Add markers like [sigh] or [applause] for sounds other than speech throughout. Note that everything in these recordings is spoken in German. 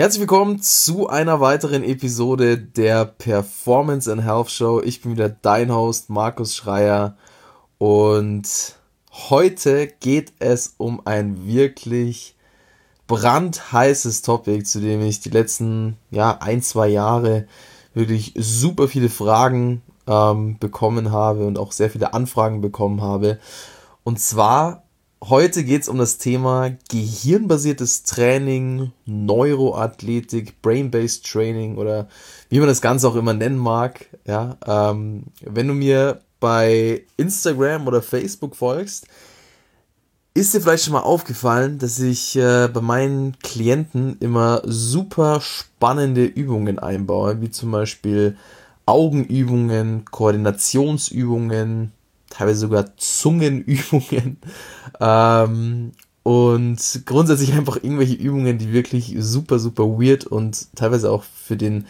Herzlich willkommen zu einer weiteren Episode der Performance and Health Show. Ich bin wieder dein Host Markus Schreier und heute geht es um ein wirklich brandheißes Topic, zu dem ich die letzten ja ein zwei Jahre wirklich super viele Fragen ähm, bekommen habe und auch sehr viele Anfragen bekommen habe. Und zwar Heute geht es um das Thema gehirnbasiertes Training, Neuroathletik, Brain-Based Training oder wie man das Ganze auch immer nennen mag. Ja, ähm, wenn du mir bei Instagram oder Facebook folgst, ist dir vielleicht schon mal aufgefallen, dass ich äh, bei meinen Klienten immer super spannende Übungen einbaue, wie zum Beispiel Augenübungen, Koordinationsübungen, teilweise sogar Zungenübungen ähm, und grundsätzlich [laughs] einfach irgendwelche Übungen, die wirklich super, super weird und teilweise auch für den,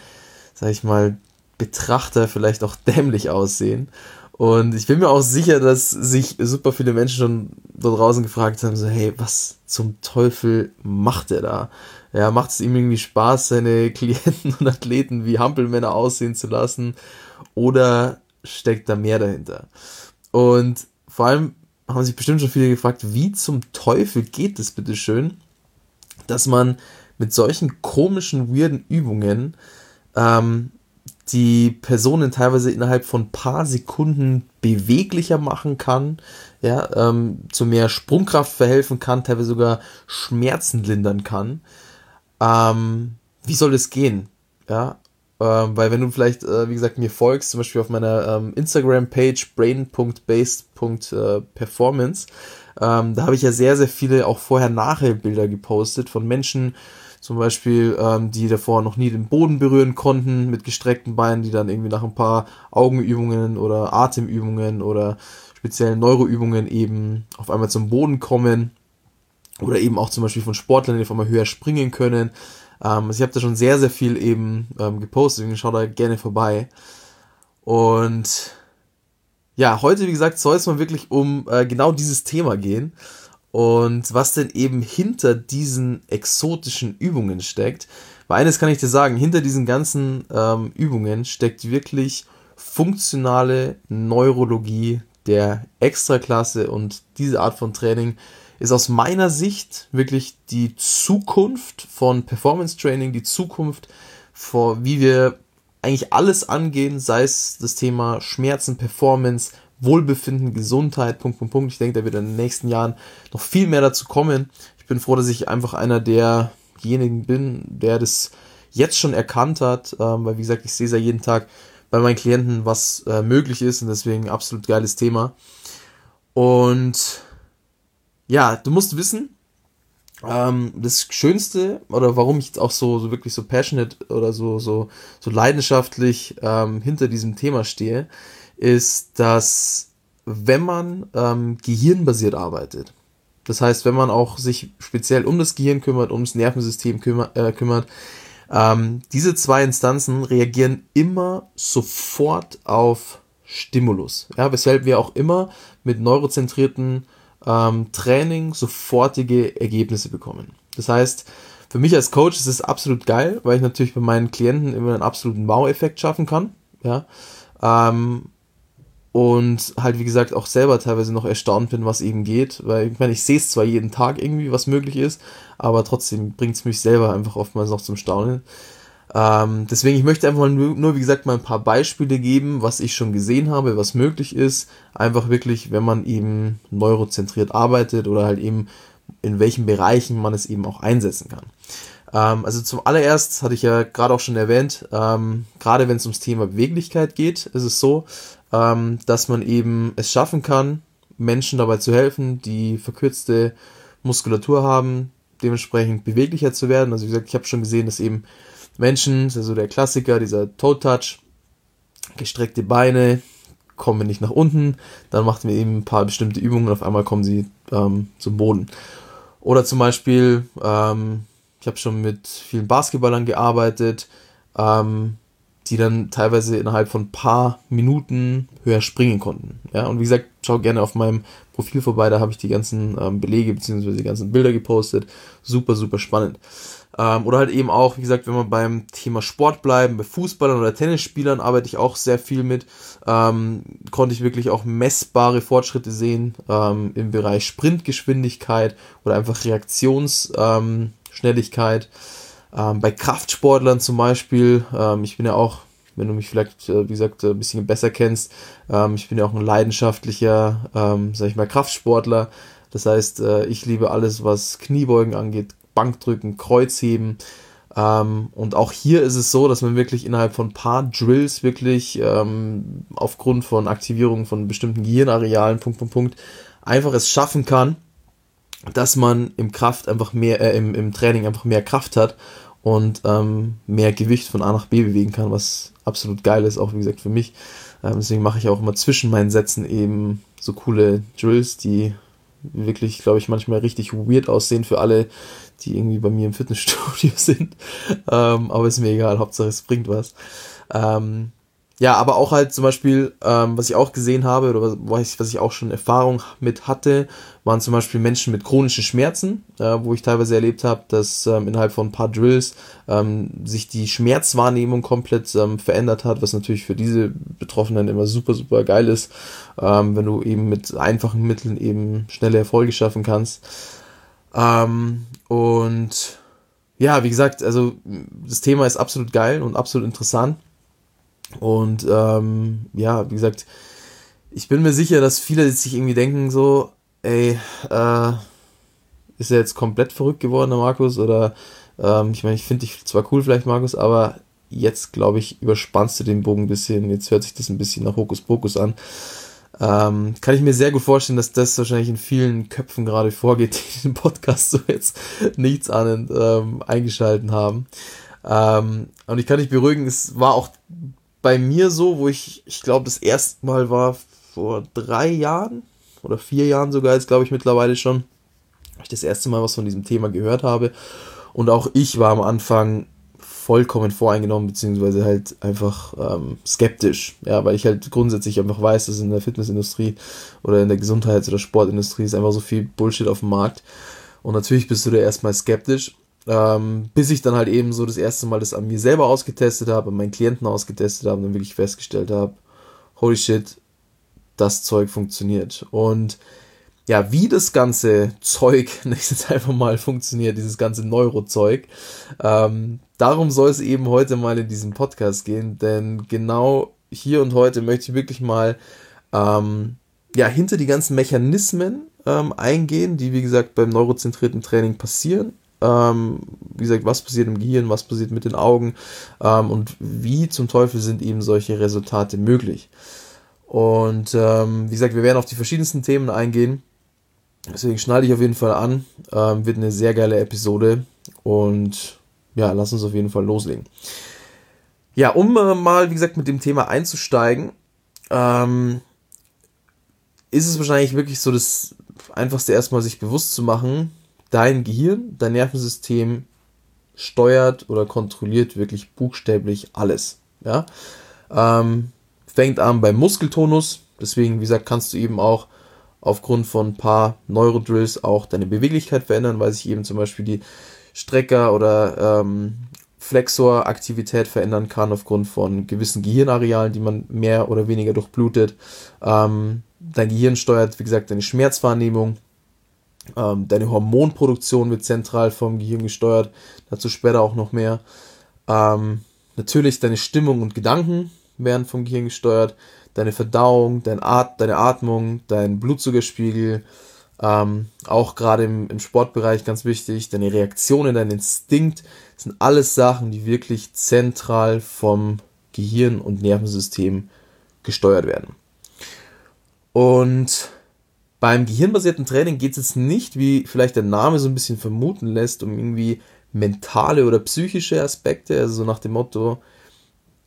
sag ich mal, Betrachter vielleicht auch [laughs] dämlich aussehen. Und ich bin mir auch sicher, dass sich super viele Menschen schon da draußen gefragt haben, so, hey, was zum Teufel macht er da? Ja, macht es ihm irgendwie Spaß, seine [laughs] Klienten und Athleten wie Hampelmänner aussehen zu lassen? Oder steckt da mehr dahinter? Und vor allem haben sich bestimmt schon viele gefragt, wie zum Teufel geht es bitte schön, dass man mit solchen komischen, weirden Übungen ähm, die Personen teilweise innerhalb von paar Sekunden beweglicher machen kann, ja, ähm, zu mehr Sprungkraft verhelfen kann, teilweise sogar Schmerzen lindern kann. Ähm, wie soll das gehen? Ja, ähm, weil wenn du vielleicht, äh, wie gesagt, mir folgst, zum Beispiel auf meiner ähm, Instagram-Page brain.based.performance, ähm, da habe ich ja sehr, sehr viele auch vorher-nachher-Bilder gepostet von Menschen, zum Beispiel, ähm, die davor noch nie den Boden berühren konnten mit gestreckten Beinen, die dann irgendwie nach ein paar Augenübungen oder Atemübungen oder speziellen Neuroübungen eben auf einmal zum Boden kommen. Oder eben auch zum Beispiel von Sportlern, die auf einmal höher springen können. Ähm, also ich habe da schon sehr, sehr viel eben ähm, gepostet, deswegen schau da gerne vorbei. Und ja, heute, wie gesagt, soll es mal wirklich um äh, genau dieses Thema gehen. Und was denn eben hinter diesen exotischen Übungen steckt. Weil eines kann ich dir sagen, hinter diesen ganzen ähm, Übungen steckt wirklich funktionale Neurologie der Extraklasse und diese Art von Training ist aus meiner Sicht wirklich die Zukunft von Performance Training, die Zukunft, vor, wie wir eigentlich alles angehen, sei es das Thema Schmerzen, Performance, Wohlbefinden, Gesundheit, Punkt, Punkt, Punkt. Ich denke, da wird in den nächsten Jahren noch viel mehr dazu kommen. Ich bin froh, dass ich einfach einer derjenigen bin, der das jetzt schon erkannt hat, ähm, weil wie gesagt, ich sehe es ja jeden Tag bei meinen Klienten, was äh, möglich ist und deswegen absolut geiles Thema. Und ja, du musst wissen, ähm, das Schönste oder warum ich jetzt auch so, so wirklich so passionate oder so, so, so leidenschaftlich ähm, hinter diesem Thema stehe, ist, dass wenn man ähm, gehirnbasiert arbeitet, das heißt, wenn man auch sich speziell um das Gehirn kümmert, ums Nervensystem kümmer, äh, kümmert, ähm, diese zwei Instanzen reagieren immer sofort auf Stimulus. Ja, weshalb wir auch immer mit neurozentrierten ähm, Training sofortige Ergebnisse bekommen. Das heißt, für mich als Coach ist es absolut geil, weil ich natürlich bei meinen Klienten immer einen absoluten Wow-Effekt schaffen kann. Ja. Ähm, und halt, wie gesagt, auch selber teilweise noch erstaunt bin, was eben geht. Weil ich meine, ich sehe es zwar jeden Tag irgendwie, was möglich ist, aber trotzdem bringt es mich selber einfach oftmals noch zum Staunen. Ähm, deswegen, ich möchte einfach nur, nur, wie gesagt, mal ein paar Beispiele geben, was ich schon gesehen habe, was möglich ist. Einfach wirklich, wenn man eben neurozentriert arbeitet oder halt eben in welchen Bereichen man es eben auch einsetzen kann. Ähm, also zum allererst hatte ich ja gerade auch schon erwähnt, ähm, gerade wenn es ums Thema Beweglichkeit geht, ist es so, ähm, dass man eben es schaffen kann, Menschen dabei zu helfen, die verkürzte Muskulatur haben, dementsprechend beweglicher zu werden. Also wie gesagt, ich habe schon gesehen, dass eben Menschen, das ist so der Klassiker, dieser Toe Touch, gestreckte Beine, kommen nicht nach unten, dann machen wir eben ein paar bestimmte Übungen und auf einmal kommen sie ähm, zum Boden. Oder zum Beispiel, ähm, ich habe schon mit vielen Basketballern gearbeitet, ähm, die dann teilweise innerhalb von ein paar Minuten höher springen konnten. Ja, und wie gesagt, schau gerne auf meinem Profil vorbei, da habe ich die ganzen ähm, Belege bzw. die ganzen Bilder gepostet. Super, super spannend. Ähm, oder halt eben auch, wie gesagt, wenn wir beim Thema Sport bleiben, bei Fußballern oder Tennisspielern arbeite ich auch sehr viel mit. Ähm, konnte ich wirklich auch messbare Fortschritte sehen ähm, im Bereich Sprintgeschwindigkeit oder einfach Reaktionsschnelligkeit. Ähm, bei Kraftsportlern zum Beispiel, ähm, ich bin ja auch, wenn du mich vielleicht, äh, wie gesagt, ein bisschen besser kennst, ähm, ich bin ja auch ein leidenschaftlicher, sag ich mal, Kraftsportler. Das heißt, äh, ich liebe alles, was Kniebeugen angeht, Bankdrücken, Kreuzheben. Ähm, und auch hier ist es so, dass man wirklich innerhalb von ein paar Drills wirklich ähm, aufgrund von Aktivierung von bestimmten Gehirnarealen, Punkt, Punkt, Punkt, einfach es schaffen kann, dass man im Kraft einfach mehr, äh, im, im Training einfach mehr Kraft hat und ähm, mehr Gewicht von A nach B bewegen kann, was absolut geil ist, auch wie gesagt für mich. Ähm, deswegen mache ich auch immer zwischen meinen Sätzen eben so coole Drills, die wirklich, glaube ich, manchmal richtig weird aussehen für alle, die irgendwie bei mir im Fitnessstudio [laughs] sind. Ähm, aber ist mir egal, Hauptsache es bringt was. Ähm, ja, aber auch halt zum Beispiel, ähm, was ich auch gesehen habe oder was ich, was ich auch schon Erfahrung mit hatte, waren zum Beispiel Menschen mit chronischen Schmerzen, äh, wo ich teilweise erlebt habe, dass ähm, innerhalb von ein paar Drills ähm, sich die Schmerzwahrnehmung komplett ähm, verändert hat, was natürlich für diese Betroffenen immer super, super geil ist, ähm, wenn du eben mit einfachen Mitteln eben schnelle Erfolge schaffen kannst. Ähm, und ja, wie gesagt, also das Thema ist absolut geil und absolut interessant. Und ähm, ja, wie gesagt, ich bin mir sicher, dass viele sich irgendwie denken so, ey, äh, ist er jetzt komplett verrückt geworden, der Markus? Oder ähm, ich meine, ich finde dich zwar cool vielleicht, Markus, aber jetzt, glaube ich, überspannst du den Bogen ein bisschen. Jetzt hört sich das ein bisschen nach Hokuspokus an. Ähm, kann ich mir sehr gut vorstellen, dass das wahrscheinlich in vielen Köpfen gerade vorgeht, [laughs] die den Podcast so jetzt nichts ahnend ähm, eingeschalten haben. Ähm, und ich kann dich beruhigen, es war auch bei mir so, wo ich, ich glaube, das erste Mal war vor drei Jahren oder vier Jahren sogar, jetzt glaube ich mittlerweile schon, ich das erste Mal was von diesem Thema gehört habe. Und auch ich war am Anfang vollkommen voreingenommen, beziehungsweise halt einfach ähm, skeptisch. Ja, weil ich halt grundsätzlich einfach weiß, dass in der Fitnessindustrie oder in der Gesundheits- oder Sportindustrie ist einfach so viel Bullshit auf dem Markt. Und natürlich bist du da erstmal skeptisch. Ähm, bis ich dann halt eben so das erste Mal das an mir selber ausgetestet habe, an meinen Klienten ausgetestet habe und dann wirklich festgestellt habe, holy shit, das Zeug funktioniert. Und ja, wie das ganze Zeug, [laughs] nächstes einfach mal funktioniert, dieses ganze Neurozeug, ähm, darum soll es eben heute mal in diesem Podcast gehen, denn genau hier und heute möchte ich wirklich mal ähm, ja, hinter die ganzen Mechanismen ähm, eingehen, die wie gesagt beim neurozentrierten Training passieren ähm, wie gesagt, was passiert im Gehirn, was passiert mit den Augen ähm, und wie zum Teufel sind eben solche Resultate möglich. Und ähm, wie gesagt, wir werden auf die verschiedensten Themen eingehen. Deswegen schneide ich auf jeden Fall an. Ähm, wird eine sehr geile Episode. Und ja, lass uns auf jeden Fall loslegen. Ja, um äh, mal, wie gesagt, mit dem Thema einzusteigen, ähm, ist es wahrscheinlich wirklich so das Einfachste erstmal sich bewusst zu machen, dein Gehirn, dein Nervensystem steuert oder kontrolliert wirklich buchstäblich alles. Ja? Ähm, fängt an beim Muskeltonus, deswegen, wie gesagt, kannst du eben auch aufgrund von ein paar Neurodrills auch deine Beweglichkeit verändern, weil sich eben zum Beispiel die Strecker- oder ähm, Flexoraktivität verändern kann aufgrund von gewissen Gehirnarealen, die man mehr oder weniger durchblutet. Ähm, dein Gehirn steuert, wie gesagt, deine Schmerzwahrnehmung, ähm, deine Hormonproduktion wird zentral vom Gehirn gesteuert, dazu später auch noch mehr. Ähm, natürlich deine Stimmung und Gedanken werden vom Gehirn gesteuert, deine Verdauung, dein At deine Atmung, dein Blutzuckerspiegel, ähm, auch gerade im, im Sportbereich ganz wichtig, deine Reaktionen, dein Instinkt, sind alles Sachen, die wirklich zentral vom Gehirn und Nervensystem gesteuert werden. Und beim gehirnbasierten Training geht es jetzt nicht, wie vielleicht der Name so ein bisschen vermuten lässt, um irgendwie mentale oder psychische Aspekte, also so nach dem Motto,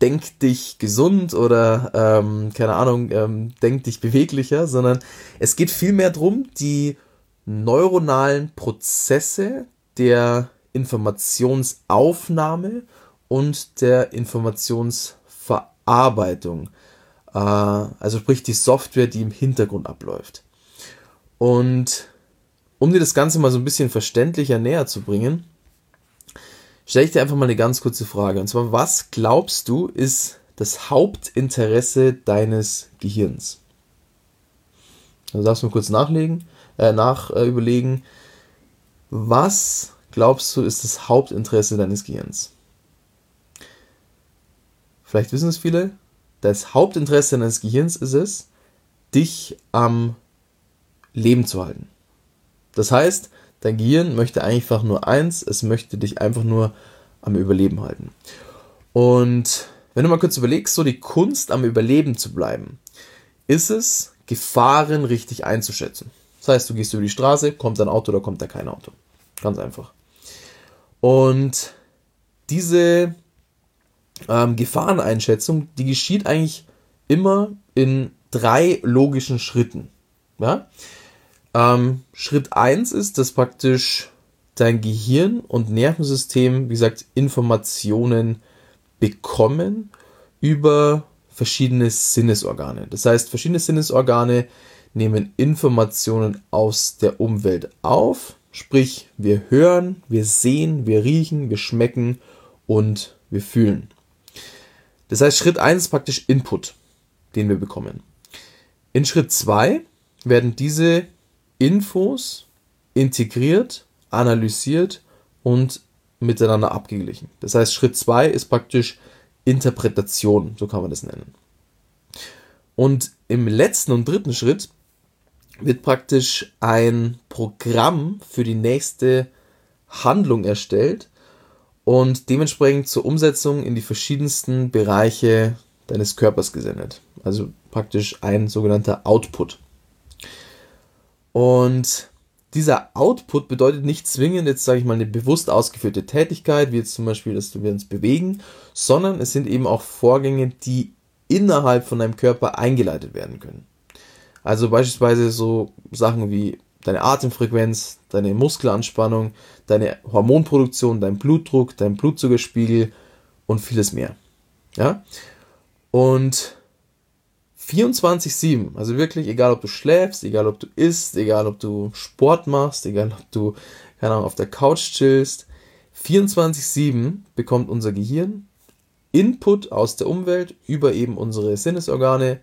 denk dich gesund oder ähm, keine Ahnung, ähm, denk dich beweglicher, sondern es geht vielmehr darum, die neuronalen Prozesse der Informationsaufnahme und der Informationsverarbeitung, äh, also sprich die Software, die im Hintergrund abläuft. Und um dir das Ganze mal so ein bisschen verständlicher näher zu bringen, stelle ich dir einfach mal eine ganz kurze Frage. Und zwar, was glaubst du, ist das Hauptinteresse deines Gehirns? Also darfst du mal kurz nachlegen, äh, nach äh, überlegen, was glaubst du, ist das Hauptinteresse deines Gehirns? Vielleicht wissen es viele. Das Hauptinteresse deines Gehirns ist es, dich am Leben zu halten. Das heißt, dein Gehirn möchte einfach nur eins, es möchte dich einfach nur am Überleben halten. Und wenn du mal kurz überlegst, so die Kunst am Überleben zu bleiben, ist es, Gefahren richtig einzuschätzen. Das heißt, du gehst über die Straße, kommt ein Auto oder kommt da kein Auto. Ganz einfach. Und diese ähm, Gefahreneinschätzung, die geschieht eigentlich immer in drei logischen Schritten. Ja? Ähm, Schritt 1 ist, dass praktisch dein Gehirn und Nervensystem, wie gesagt, Informationen bekommen über verschiedene Sinnesorgane. Das heißt, verschiedene Sinnesorgane nehmen Informationen aus der Umwelt auf, sprich wir hören, wir sehen, wir riechen, wir schmecken und wir fühlen. Das heißt, Schritt 1 ist praktisch Input, den wir bekommen. In Schritt 2 werden diese Infos integriert, analysiert und miteinander abgeglichen. Das heißt, Schritt 2 ist praktisch Interpretation, so kann man das nennen. Und im letzten und dritten Schritt wird praktisch ein Programm für die nächste Handlung erstellt und dementsprechend zur Umsetzung in die verschiedensten Bereiche deines Körpers gesendet. Also praktisch ein sogenannter Output. Und dieser Output bedeutet nicht zwingend jetzt, sage ich mal, eine bewusst ausgeführte Tätigkeit, wie jetzt zum Beispiel, dass wir uns bewegen, sondern es sind eben auch Vorgänge, die innerhalb von deinem Körper eingeleitet werden können. Also beispielsweise so Sachen wie deine Atemfrequenz, deine Muskelanspannung, deine Hormonproduktion, dein Blutdruck, dein Blutzuckerspiegel und vieles mehr. Ja? Und 24-7, also wirklich, egal ob du schläfst, egal ob du isst, egal ob du Sport machst, egal ob du, keine Ahnung, auf der Couch chillst, 24-7 bekommt unser Gehirn Input aus der Umwelt über eben unsere Sinnesorgane.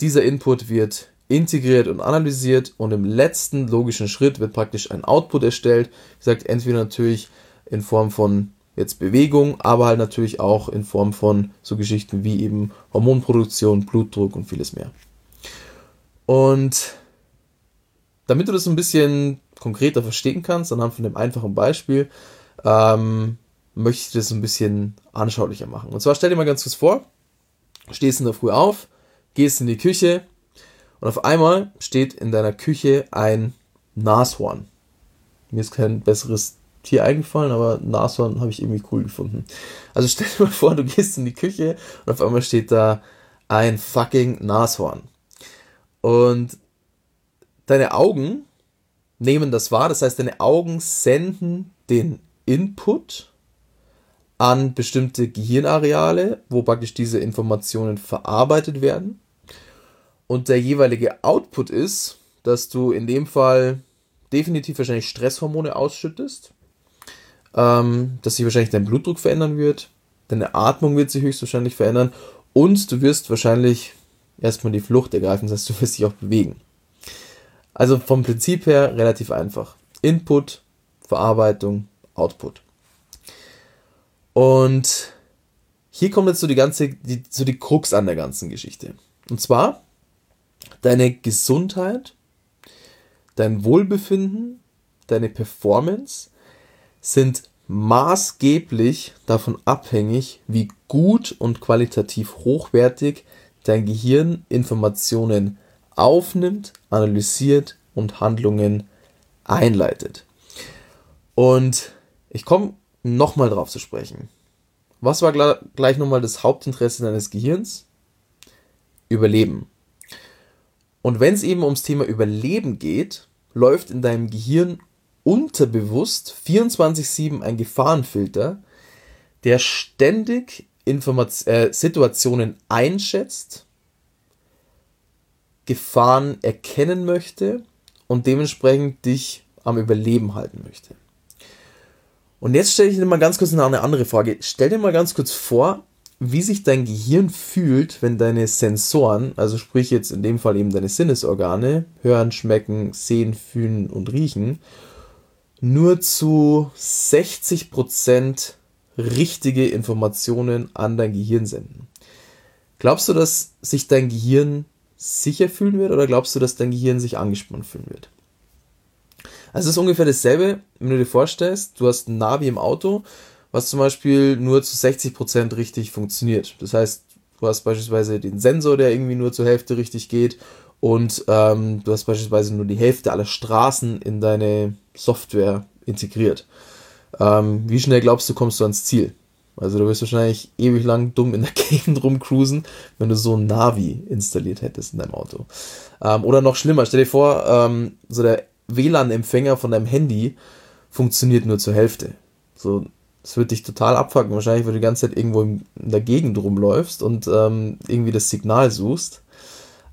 Dieser Input wird integriert und analysiert und im letzten logischen Schritt wird praktisch ein Output erstellt. Wie gesagt, entweder natürlich in Form von jetzt Bewegung, aber halt natürlich auch in Form von so Geschichten wie eben Hormonproduktion, Blutdruck und vieles mehr. Und damit du das ein bisschen konkreter verstehen kannst, anhand von dem einfachen Beispiel, ähm, möchte ich das ein bisschen anschaulicher machen. Und zwar stell dir mal ganz kurz vor, stehst in der Früh auf, gehst in die Küche und auf einmal steht in deiner Küche ein Nashorn. Mir ist kein besseres Tier eingefallen, aber Nashorn habe ich irgendwie cool gefunden. Also stell dir mal vor, du gehst in die Küche und auf einmal steht da ein fucking Nashorn. Und deine Augen nehmen das wahr, das heißt, deine Augen senden den Input an bestimmte Gehirnareale, wo praktisch diese Informationen verarbeitet werden. Und der jeweilige Output ist, dass du in dem Fall definitiv wahrscheinlich Stresshormone ausschüttest ähm, dass sich wahrscheinlich dein Blutdruck verändern wird, deine Atmung wird sich höchstwahrscheinlich verändern und du wirst wahrscheinlich erstmal die Flucht ergreifen, das heißt, du wirst dich auch bewegen. Also vom Prinzip her relativ einfach. Input, Verarbeitung, Output. Und hier kommt jetzt so die ganze, die, so die Krux an der ganzen Geschichte. Und zwar deine Gesundheit, dein Wohlbefinden, deine Performance sind maßgeblich davon abhängig, wie gut und qualitativ hochwertig dein Gehirn Informationen aufnimmt, analysiert und Handlungen einleitet. Und ich komme nochmal drauf zu sprechen. Was war gleich nochmal das Hauptinteresse deines Gehirns? Überleben. Und wenn es eben ums Thema Überleben geht, läuft in deinem Gehirn unterbewusst 24-7 ein Gefahrenfilter, der ständig Informat äh, Situationen einschätzt, Gefahren erkennen möchte und dementsprechend dich am Überleben halten möchte. Und jetzt stelle ich dir mal ganz kurz noch eine andere Frage. Stell dir mal ganz kurz vor, wie sich dein Gehirn fühlt, wenn deine Sensoren, also sprich jetzt in dem Fall eben deine Sinnesorgane, hören, schmecken, sehen, fühlen und riechen, nur zu 60% richtige Informationen an dein Gehirn senden. Glaubst du, dass sich dein Gehirn sicher fühlen wird oder glaubst du, dass dein Gehirn sich angespannt fühlen wird? Also es ist ungefähr dasselbe, wenn du dir vorstellst, du hast ein Navi im Auto, was zum Beispiel nur zu 60% richtig funktioniert. Das heißt, du hast beispielsweise den Sensor, der irgendwie nur zur Hälfte richtig geht und ähm, du hast beispielsweise nur die Hälfte aller Straßen in deine Software integriert. Ähm, wie schnell glaubst du, kommst du ans Ziel? Also du wirst wahrscheinlich ewig lang dumm in der [laughs] Gegend rumcruisen, wenn du so ein Navi installiert hättest in deinem Auto. Ähm, oder noch schlimmer, stell dir vor, ähm, so der WLAN-Empfänger von deinem Handy funktioniert nur zur Hälfte. So, das wird dich total abfacken. Wahrscheinlich, weil du die ganze Zeit irgendwo in der Gegend rumläufst und ähm, irgendwie das Signal suchst.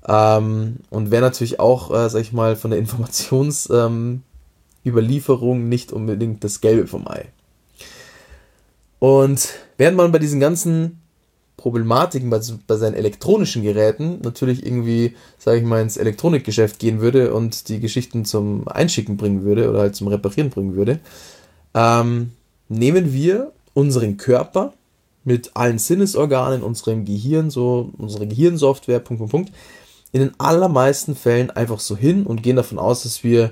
Ähm, und wäre natürlich auch, äh, sag ich mal, von der Informationsüberlieferung ähm, nicht unbedingt das Gelbe vom Ei. Und während man bei diesen ganzen Problematiken bei, bei seinen elektronischen Geräten natürlich irgendwie, sage ich mal, ins Elektronikgeschäft gehen würde und die Geschichten zum Einschicken bringen würde oder halt zum Reparieren bringen würde, ähm, nehmen wir unseren Körper mit allen Sinnesorganen, unserem Gehirn, so unsere Gehirnsoftware, Punkt, Punkt, Punkt, in den allermeisten Fällen einfach so hin und gehen davon aus, dass wir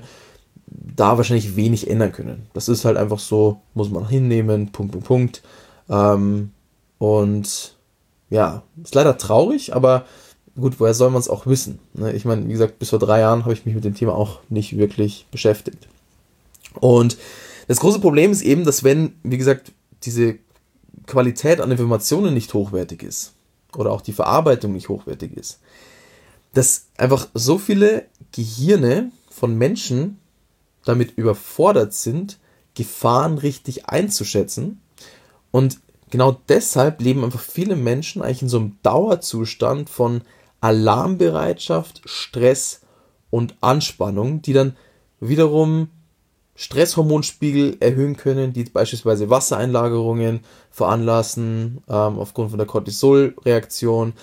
da wahrscheinlich wenig ändern können. Das ist halt einfach so, muss man hinnehmen, Punkt, Punkt, Punkt. Ähm, und ja, ist leider traurig, aber gut, woher soll man es auch wissen? Ne? Ich meine, wie gesagt, bis vor drei Jahren habe ich mich mit dem Thema auch nicht wirklich beschäftigt. Und das große Problem ist eben, dass wenn, wie gesagt, diese Qualität an Informationen nicht hochwertig ist oder auch die Verarbeitung nicht hochwertig ist, dass einfach so viele Gehirne von Menschen damit überfordert sind, Gefahren richtig einzuschätzen. Und genau deshalb leben einfach viele Menschen eigentlich in so einem Dauerzustand von Alarmbereitschaft, Stress und Anspannung, die dann wiederum Stresshormonspiegel erhöhen können, die beispielsweise Wassereinlagerungen veranlassen ähm, aufgrund von der Cortisolreaktion,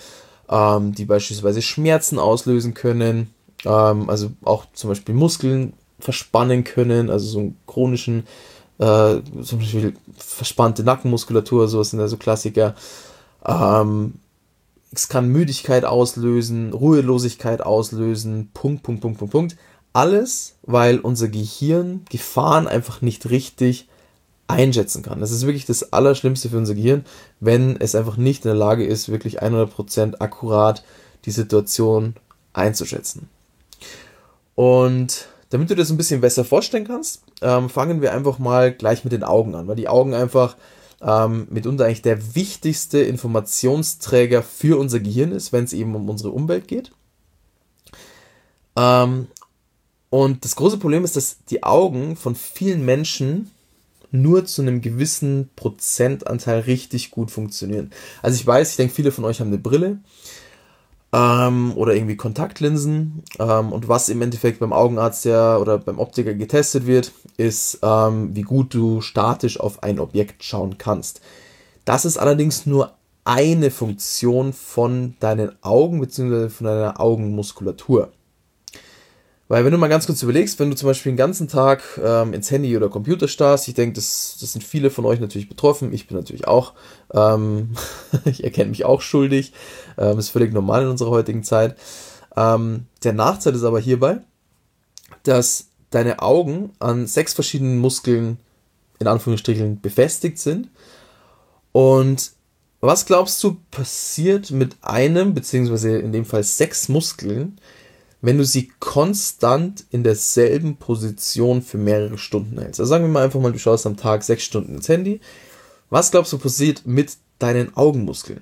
ähm, die beispielsweise Schmerzen auslösen können, ähm, also auch zum Beispiel Muskeln verspannen können, also so einen chronischen äh, zum Beispiel verspannte Nackenmuskulatur, sowas sind ja so Klassiker. Ähm, es kann Müdigkeit auslösen, Ruhelosigkeit auslösen, Punkt, Punkt, Punkt, Punkt, Punkt. Alles, weil unser Gehirn Gefahren einfach nicht richtig einschätzen kann. Das ist wirklich das Allerschlimmste für unser Gehirn, wenn es einfach nicht in der Lage ist, wirklich 100% akkurat die Situation einzuschätzen. Und damit du das ein bisschen besser vorstellen kannst, ähm, fangen wir einfach mal gleich mit den Augen an, weil die Augen einfach ähm, mitunter eigentlich der wichtigste Informationsträger für unser Gehirn ist, wenn es eben um unsere Umwelt geht. Ähm, und das große Problem ist, dass die Augen von vielen Menschen nur zu einem gewissen Prozentanteil richtig gut funktionieren. Also ich weiß, ich denke, viele von euch haben eine Brille ähm, oder irgendwie Kontaktlinsen. Ähm, und was im Endeffekt beim Augenarzt ja oder beim Optiker getestet wird, ist, ähm, wie gut du statisch auf ein Objekt schauen kannst. Das ist allerdings nur eine Funktion von deinen Augen bzw. von deiner Augenmuskulatur. Weil wenn du mal ganz kurz überlegst, wenn du zum Beispiel den ganzen Tag ähm, ins Handy oder Computer starrst, ich denke, das, das sind viele von euch natürlich betroffen, ich bin natürlich auch, ähm, [laughs] ich erkenne mich auch schuldig, ähm, ist völlig normal in unserer heutigen Zeit. Ähm, der Nachteil ist aber hierbei, dass deine Augen an sechs verschiedenen Muskeln in Anführungsstrichen befestigt sind und was glaubst du passiert mit einem, beziehungsweise in dem Fall sechs Muskeln, wenn du sie konstant in derselben Position für mehrere Stunden hältst. Also sagen wir mal einfach mal, du schaust am Tag sechs Stunden ins Handy. Was glaubst du passiert mit deinen Augenmuskeln?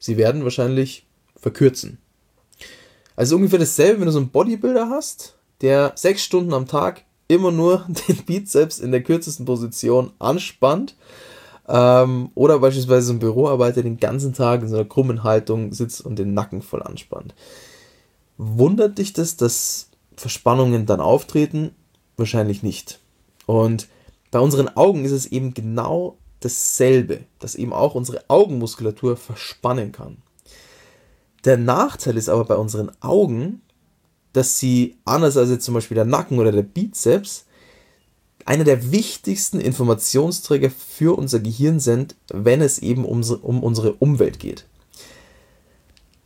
Sie werden wahrscheinlich verkürzen. Also ungefähr dasselbe, wenn du so einen Bodybuilder hast, der sechs Stunden am Tag immer nur [laughs] den Bizeps in der kürzesten Position anspannt ähm, oder beispielsweise ein Büroarbeiter den ganzen Tag in so einer krummen Haltung sitzt und den Nacken voll anspannt. Wundert dich das, dass Verspannungen dann auftreten? Wahrscheinlich nicht. Und bei unseren Augen ist es eben genau dasselbe, dass eben auch unsere Augenmuskulatur verspannen kann. Der Nachteil ist aber bei unseren Augen, dass sie, anders als jetzt zum Beispiel der Nacken oder der Bizeps, einer der wichtigsten Informationsträger für unser Gehirn sind, wenn es eben um, um unsere Umwelt geht.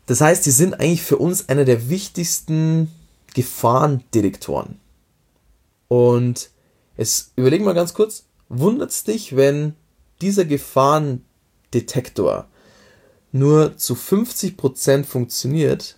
Das heißt, sie sind eigentlich für uns einer der wichtigsten Gefahrendetektoren. Und jetzt überlegen wir ganz kurz, wundert es dich, wenn dieser Gefahrendetektor nur zu 50% funktioniert,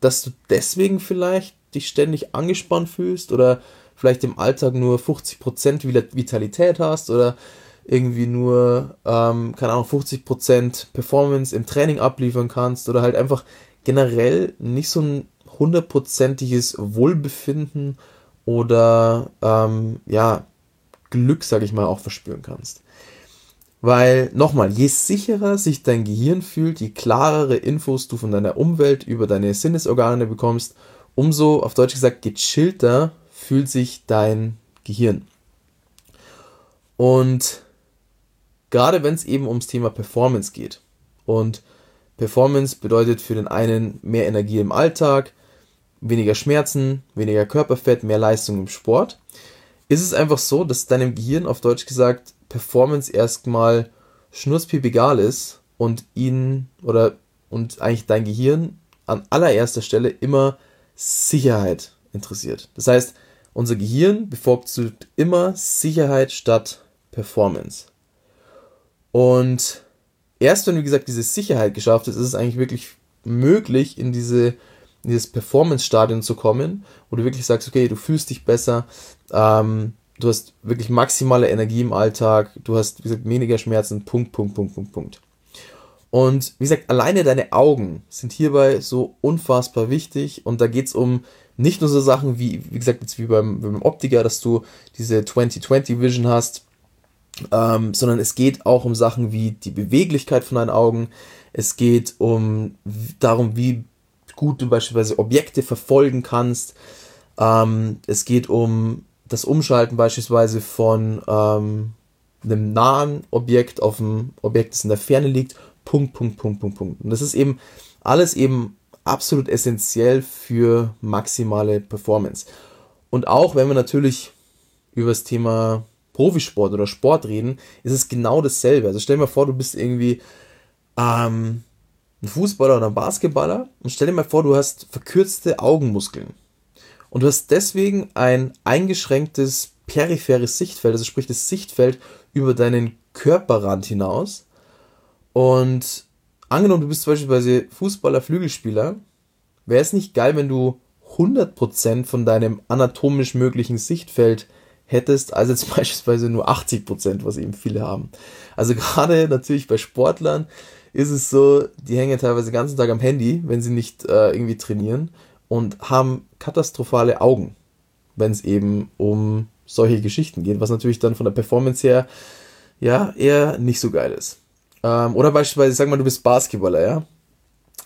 dass du deswegen vielleicht dich ständig angespannt fühlst oder vielleicht im Alltag nur 50% Vitalität hast oder irgendwie nur, ähm, keine Ahnung, 50% Performance im Training abliefern kannst oder halt einfach generell nicht so ein hundertprozentiges Wohlbefinden oder ähm, ja, Glück, sag ich mal, auch verspüren kannst. Weil, nochmal, je sicherer sich dein Gehirn fühlt, je klarere Infos du von deiner Umwelt über deine Sinnesorgane bekommst, umso, auf Deutsch gesagt, gechillter fühlt sich dein Gehirn. Und gerade wenn es eben ums Thema Performance geht. Und Performance bedeutet für den einen mehr Energie im Alltag, weniger Schmerzen, weniger Körperfett, mehr Leistung im Sport. Ist es einfach so, dass deinem Gehirn auf Deutsch gesagt Performance erstmal schnurzpiep egal ist und ihn oder und eigentlich dein Gehirn an allererster Stelle immer Sicherheit interessiert. Das heißt, unser Gehirn bevorzugt immer Sicherheit statt Performance. Und erst wenn, wie gesagt, diese Sicherheit geschafft ist, ist es eigentlich wirklich möglich, in diese in dieses Performance-Stadion zu kommen, wo du wirklich sagst, okay, du fühlst dich besser, ähm, du hast wirklich maximale Energie im Alltag, du hast, wie gesagt, weniger Schmerzen, Punkt, Punkt, Punkt, Punkt, Punkt. Und wie gesagt, alleine deine Augen sind hierbei so unfassbar wichtig und da geht es um nicht nur so Sachen wie, wie gesagt, jetzt wie beim, beim Optiker, dass du diese 2020 Vision hast, ähm, sondern es geht auch um Sachen wie die Beweglichkeit von deinen Augen. Es geht um darum, wie gut du beispielsweise Objekte verfolgen kannst. Ähm, es geht um das Umschalten beispielsweise von ähm, einem nahen Objekt auf ein Objekt, das in der Ferne liegt. Punkt, Punkt, Punkt, Punkt, Punkt. Und das ist eben alles eben absolut essentiell für maximale Performance. Und auch wenn wir natürlich über das Thema Profisport oder Sport reden, ist es genau dasselbe. Also stell dir mal vor, du bist irgendwie ähm, ein Fußballer oder ein Basketballer und stell dir mal vor, du hast verkürzte Augenmuskeln. Und du hast deswegen ein eingeschränktes peripheres Sichtfeld, also sprich das Sichtfeld über deinen Körperrand hinaus. Und angenommen, du bist beispielsweise Fußballer, Flügelspieler, wäre es nicht geil, wenn du 100% von deinem anatomisch möglichen Sichtfeld hättest, als jetzt [laughs] beispielsweise nur 80 Prozent, was eben viele haben. Also gerade natürlich bei Sportlern ist es so, die hängen teilweise den ganzen Tag am Handy, wenn sie nicht äh, irgendwie trainieren und haben katastrophale Augen, wenn es eben um solche Geschichten geht, was natürlich dann von der Performance her ja eher nicht so geil ist. Ähm, oder beispielsweise, sag mal, du bist Basketballer, ja,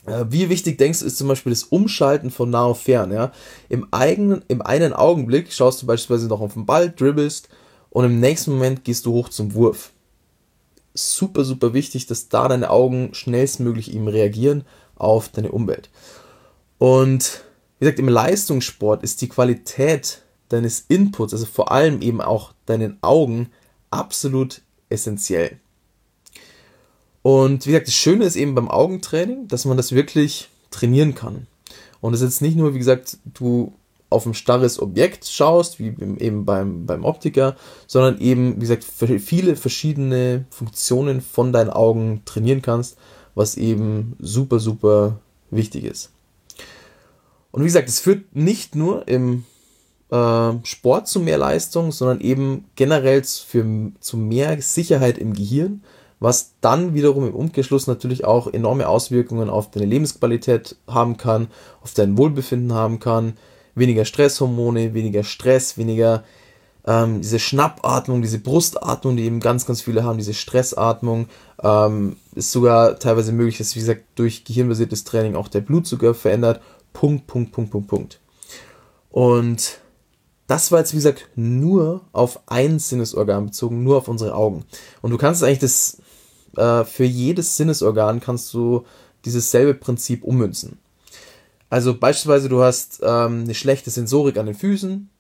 äh, wie wichtig denkst du, ist zum Beispiel das Umschalten von nah auf fern, ja? Im eigenen, im einen Augenblick schaust du beispielsweise noch auf den Ball, dribbelst und im nächsten Moment gehst du hoch zum Wurf. Super, super wichtig, dass da deine Augen schnellstmöglich eben reagieren auf deine Umwelt. Und wie gesagt, im Leistungssport ist die Qualität deines Inputs, also vor allem eben auch deinen Augen, absolut essentiell. Und wie gesagt, das Schöne ist eben beim Augentraining, dass man das wirklich trainieren kann. Und es ist jetzt nicht nur, wie gesagt, du auf ein starres Objekt schaust, wie eben beim, beim Optiker, sondern eben, wie gesagt, viele verschiedene Funktionen von deinen Augen trainieren kannst, was eben super, super wichtig ist. Und wie gesagt, es führt nicht nur im äh, Sport zu mehr Leistung, sondern eben generell für, zu mehr Sicherheit im Gehirn, was dann wiederum im Umkehrschluss natürlich auch enorme Auswirkungen auf deine Lebensqualität haben kann, auf dein Wohlbefinden haben kann, weniger Stresshormone, weniger Stress, weniger ähm, diese Schnappatmung, diese Brustatmung, die eben ganz, ganz viele haben, diese Stressatmung, ähm, ist sogar teilweise möglich, dass, wie gesagt, durch gehirnbasiertes Training auch der Blutzucker verändert. Punkt, Punkt, Punkt, Punkt, Punkt. Und das war jetzt, wie gesagt, nur auf ein Sinnesorgan bezogen, nur auf unsere Augen. Und du kannst eigentlich das, äh, für jedes Sinnesorgan kannst du dieses selbe Prinzip ummünzen. Also beispielsweise du hast ähm, eine schlechte Sensorik an den Füßen,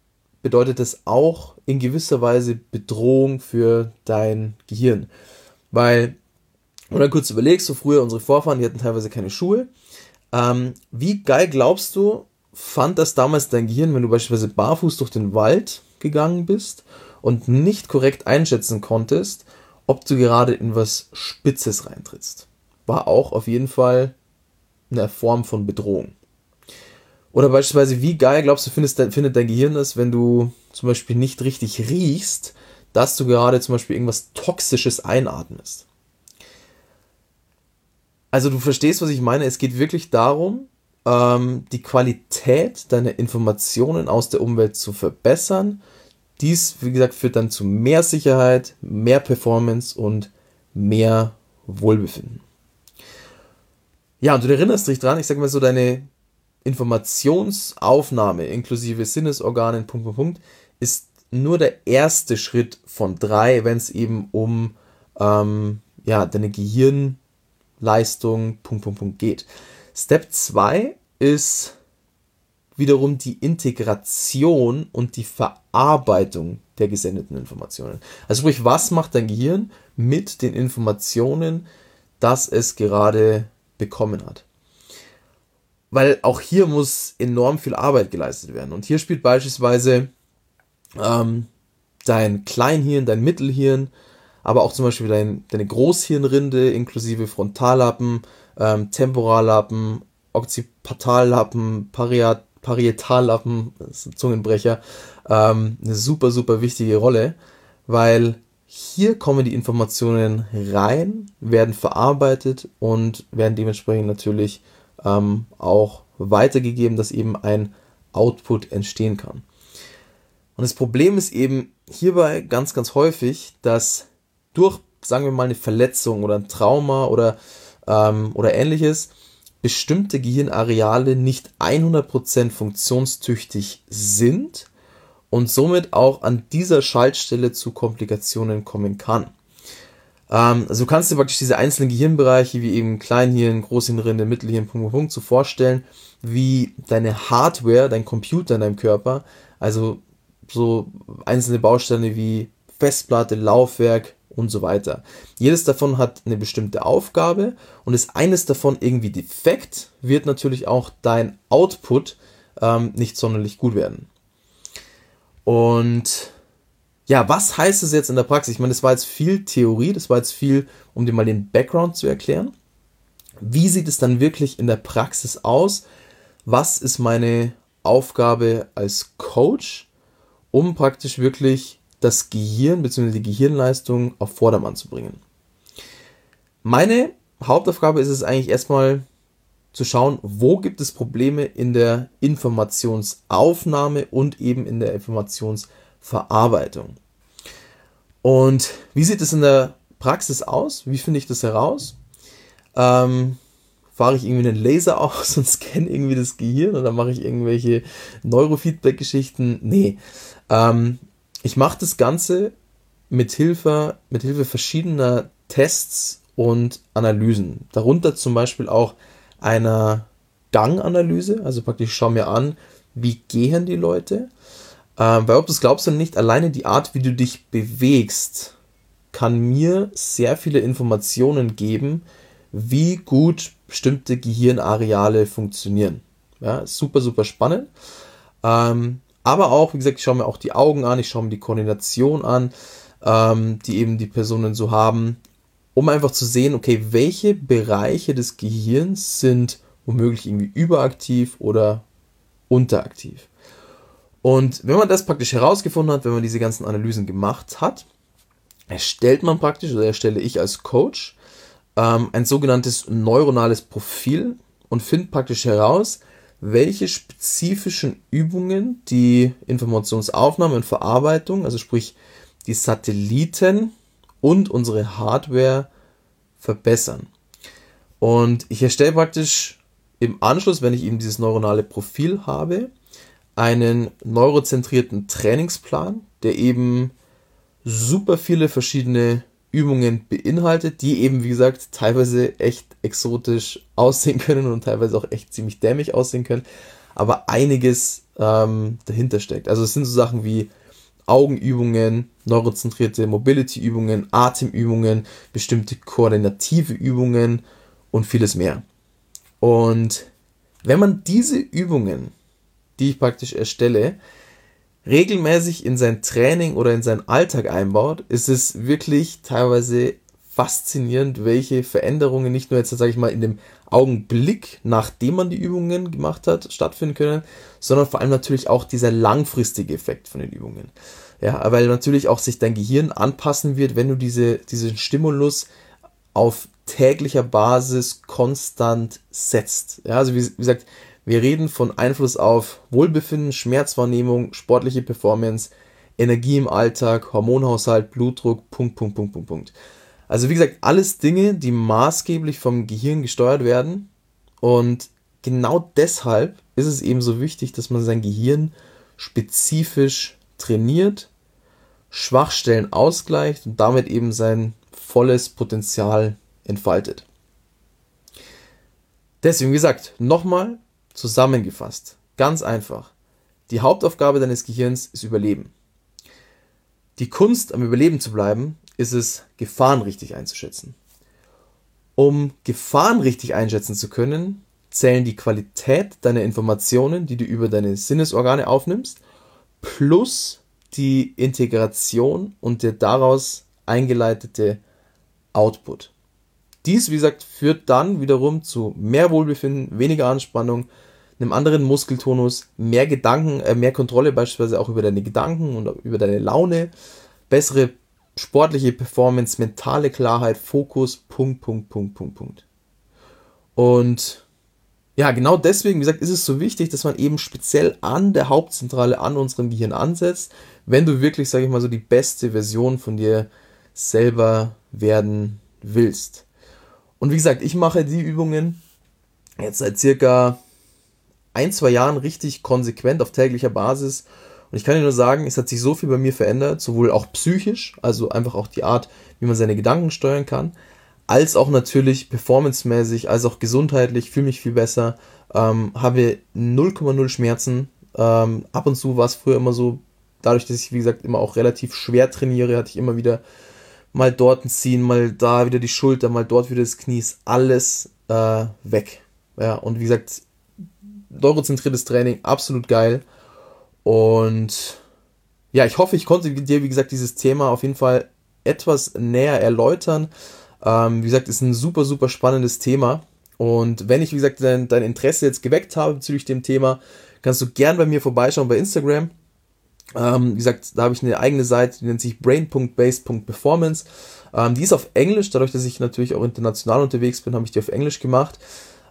bedeutet das auch in gewisser Weise Bedrohung für dein Gehirn. Weil, wenn du kurz überlegst, so früher unsere Vorfahren, die hatten teilweise keine Schuhe. Ähm, wie geil glaubst du, fand das damals dein Gehirn, wenn du beispielsweise barfuß durch den Wald gegangen bist und nicht korrekt einschätzen konntest, ob du gerade in was Spitzes reintrittst. War auch auf jeden Fall eine Form von Bedrohung. Oder beispielsweise, wie geil glaubst du, findest, findet dein Gehirn das, wenn du zum Beispiel nicht richtig riechst, dass du gerade zum Beispiel irgendwas Toxisches einatmest? Also du verstehst, was ich meine. Es geht wirklich darum, ähm, die Qualität deiner Informationen aus der Umwelt zu verbessern. Dies, wie gesagt, führt dann zu mehr Sicherheit, mehr Performance und mehr Wohlbefinden. Ja, und du erinnerst dich dran, ich sag mal so, deine Informationsaufnahme inklusive Sinnesorganen, Punkt, Punkt, Punkt, ist nur der erste Schritt von drei, wenn es eben um ähm, ja, deine Gehirnleistung, Punkt, Punkt, Punkt geht. Step 2 ist wiederum die Integration und die Verarbeitung der gesendeten Informationen. Also sprich, was macht dein Gehirn mit den Informationen, das es gerade bekommen hat? Weil auch hier muss enorm viel Arbeit geleistet werden. Und hier spielt beispielsweise ähm, dein Kleinhirn, dein Mittelhirn, aber auch zum Beispiel dein, deine Großhirnrinde inklusive Frontallappen, ähm, Temporallappen, Occipitallappen, Pariat, Parietallappen, Zungenbrecher, ähm, eine super, super wichtige Rolle, weil hier kommen die Informationen rein, werden verarbeitet und werden dementsprechend natürlich ähm, auch weitergegeben, dass eben ein Output entstehen kann. Und das Problem ist eben hierbei ganz, ganz häufig, dass durch, sagen wir mal, eine Verletzung oder ein Trauma oder ähm, oder ähnliches bestimmte Gehirnareale nicht 100% funktionstüchtig sind und somit auch an dieser Schaltstelle zu Komplikationen kommen kann. Ähm, also du kannst dir praktisch diese einzelnen Gehirnbereiche wie eben Kleinhirn, Großhirnrinde, Mittelhirn, Punkt, Punkt, Punkt so vorstellen, wie deine Hardware, dein Computer in deinem Körper, also so einzelne Bausteine wie Festplatte, Laufwerk, und so weiter. Jedes davon hat eine bestimmte Aufgabe und ist eines davon irgendwie defekt, wird natürlich auch dein Output ähm, nicht sonderlich gut werden. Und ja, was heißt es jetzt in der Praxis? Ich meine, das war jetzt viel Theorie, das war jetzt viel, um dir mal den Background zu erklären. Wie sieht es dann wirklich in der Praxis aus? Was ist meine Aufgabe als Coach, um praktisch wirklich das Gehirn bzw. die Gehirnleistung auf Vordermann zu bringen. Meine Hauptaufgabe ist es eigentlich erstmal zu schauen, wo gibt es Probleme in der Informationsaufnahme und eben in der Informationsverarbeitung. Und wie sieht es in der Praxis aus? Wie finde ich das heraus? Ähm, fahre ich irgendwie einen Laser [laughs] aus und scanne irgendwie das Gehirn oder mache ich irgendwelche Neurofeedback-Geschichten? Nee. Ähm, ich mache das Ganze mit Hilfe, mit Hilfe verschiedener Tests und Analysen. Darunter zum Beispiel auch einer Ganganalyse, also praktisch schau mir an, wie gehen die Leute. Ähm, weil ob du es glaubst oder nicht, alleine die Art, wie du dich bewegst, kann mir sehr viele Informationen geben, wie gut bestimmte Gehirnareale funktionieren. Ja, super, super spannend. Ähm, aber auch, wie gesagt, ich schaue mir auch die Augen an, ich schaue mir die Koordination an, ähm, die eben die Personen so haben, um einfach zu sehen, okay, welche Bereiche des Gehirns sind womöglich irgendwie überaktiv oder unteraktiv. Und wenn man das praktisch herausgefunden hat, wenn man diese ganzen Analysen gemacht hat, erstellt man praktisch, oder erstelle ich als Coach, ähm, ein sogenanntes neuronales Profil und findet praktisch heraus, welche spezifischen Übungen die Informationsaufnahme und Verarbeitung, also sprich die Satelliten und unsere Hardware verbessern. Und ich erstelle praktisch im Anschluss, wenn ich eben dieses neuronale Profil habe, einen neurozentrierten Trainingsplan, der eben super viele verschiedene Übungen beinhaltet, die eben, wie gesagt, teilweise echt exotisch [laughs] aussehen können und teilweise auch echt ziemlich dämlich aussehen können, aber einiges ähm, dahinter steckt. Also es sind so Sachen wie Augenübungen, neurozentrierte Mobility-Übungen, Atemübungen, bestimmte koordinative Übungen und vieles mehr. Und wenn man diese Übungen, die ich praktisch erstelle, regelmäßig in sein Training oder in seinen Alltag einbaut, ist es wirklich teilweise faszinierend, welche Veränderungen nicht nur jetzt, sage ich mal, in dem Augenblick, nachdem man die Übungen gemacht hat, stattfinden können, sondern vor allem natürlich auch dieser langfristige Effekt von den Übungen. Ja, weil natürlich auch sich dein Gehirn anpassen wird, wenn du diese, diesen Stimulus auf täglicher Basis konstant setzt. Ja, also wie, wie gesagt, wir reden von Einfluss auf Wohlbefinden, Schmerzwahrnehmung, sportliche Performance, Energie im Alltag, Hormonhaushalt, Blutdruck, Punkt, Punkt, Punkt, Punkt, Punkt. Also wie gesagt, alles Dinge, die maßgeblich vom Gehirn gesteuert werden. Und genau deshalb ist es eben so wichtig, dass man sein Gehirn spezifisch trainiert, Schwachstellen ausgleicht und damit eben sein volles Potenzial entfaltet. Deswegen, wie gesagt, nochmal, Zusammengefasst, ganz einfach. Die Hauptaufgabe deines Gehirns ist Überleben. Die Kunst, am Überleben zu bleiben, ist es, Gefahren richtig einzuschätzen. Um Gefahren richtig einschätzen zu können, zählen die Qualität deiner Informationen, die du über deine Sinnesorgane aufnimmst, plus die Integration und der daraus eingeleitete Output. Dies, wie gesagt, führt dann wiederum zu mehr Wohlbefinden, weniger Anspannung, einem anderen Muskeltonus, mehr Gedanken, äh, mehr Kontrolle beispielsweise auch über deine Gedanken und über deine Laune, bessere sportliche Performance, mentale Klarheit, Fokus, Punkt, Punkt, Punkt, Punkt, Punkt. Und ja, genau deswegen, wie gesagt, ist es so wichtig, dass man eben speziell an der Hauptzentrale, an unserem Gehirn ansetzt, wenn du wirklich, sage ich mal so, die beste Version von dir selber werden willst. Und wie gesagt, ich mache die Übungen jetzt seit circa ein, zwei Jahren richtig konsequent auf täglicher Basis. Und ich kann dir nur sagen, es hat sich so viel bei mir verändert, sowohl auch psychisch, also einfach auch die Art, wie man seine Gedanken steuern kann, als auch natürlich performancemäßig, als auch gesundheitlich, fühle mich viel besser, ähm, habe 0,0 Schmerzen. Ähm, ab und zu war es früher immer so, dadurch, dass ich, wie gesagt, immer auch relativ schwer trainiere, hatte ich immer wieder mal dort ein Ziehen, mal da wieder die Schulter, mal dort wieder das Knie, ist alles äh, weg. Ja, und wie gesagt, neurozentriertes Training, absolut geil. Und ja, ich hoffe, ich konnte dir, wie gesagt, dieses Thema auf jeden Fall etwas näher erläutern. Ähm, wie gesagt, ist ein super, super spannendes Thema. Und wenn ich, wie gesagt, dein, dein Interesse jetzt geweckt habe bezüglich dem Thema, kannst du gern bei mir vorbeischauen bei Instagram. Ähm, wie gesagt, da habe ich eine eigene Seite, die nennt sich brain.base.performance. Ähm, die ist auf Englisch, dadurch, dass ich natürlich auch international unterwegs bin, habe ich die auf Englisch gemacht.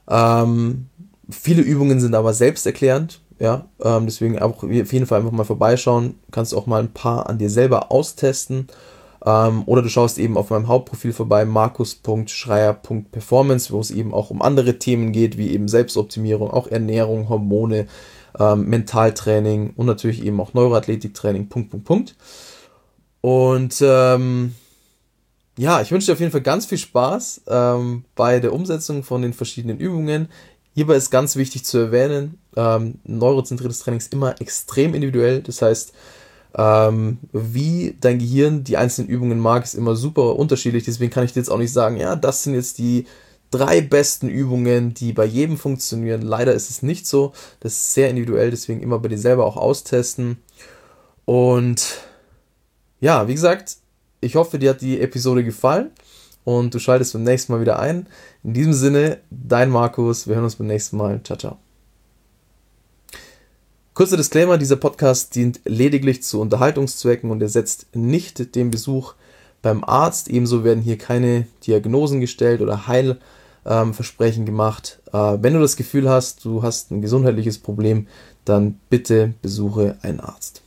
Ähm, Viele Übungen sind aber selbsterklärend, ja, ähm, deswegen auch auf jeden Fall einfach mal vorbeischauen. Kannst auch mal ein paar an dir selber austesten. Ähm, oder du schaust eben auf meinem Hauptprofil vorbei, markus.schreier.performance, wo es eben auch um andere Themen geht, wie eben Selbstoptimierung, auch Ernährung, Hormone, ähm, Mentaltraining und natürlich eben auch Neuroathletiktraining, Punkt, Punkt, Punkt. Und ähm, ja, ich wünsche dir auf jeden Fall ganz viel Spaß ähm, bei der Umsetzung von den verschiedenen Übungen. Hierbei ist ganz wichtig zu erwähnen, ähm, neurozentriertes Training ist immer extrem individuell. Das heißt, ähm, wie dein Gehirn die einzelnen Übungen mag, ist immer super unterschiedlich. Deswegen kann ich dir jetzt auch nicht sagen, ja, das sind jetzt die drei besten Übungen, die bei jedem funktionieren. Leider ist es nicht so. Das ist sehr individuell, deswegen immer bei dir selber auch austesten. Und ja, wie gesagt, ich hoffe, dir hat die Episode gefallen und du schaltest beim nächsten Mal wieder ein. In diesem Sinne, dein Markus, wir hören uns beim nächsten Mal. Ciao, ciao. Kurzer Disclaimer, dieser Podcast dient lediglich zu Unterhaltungszwecken und ersetzt nicht den Besuch beim Arzt. Ebenso werden hier keine Diagnosen gestellt oder Heilversprechen ähm, gemacht. Äh, wenn du das Gefühl hast, du hast ein gesundheitliches Problem, dann bitte besuche einen Arzt.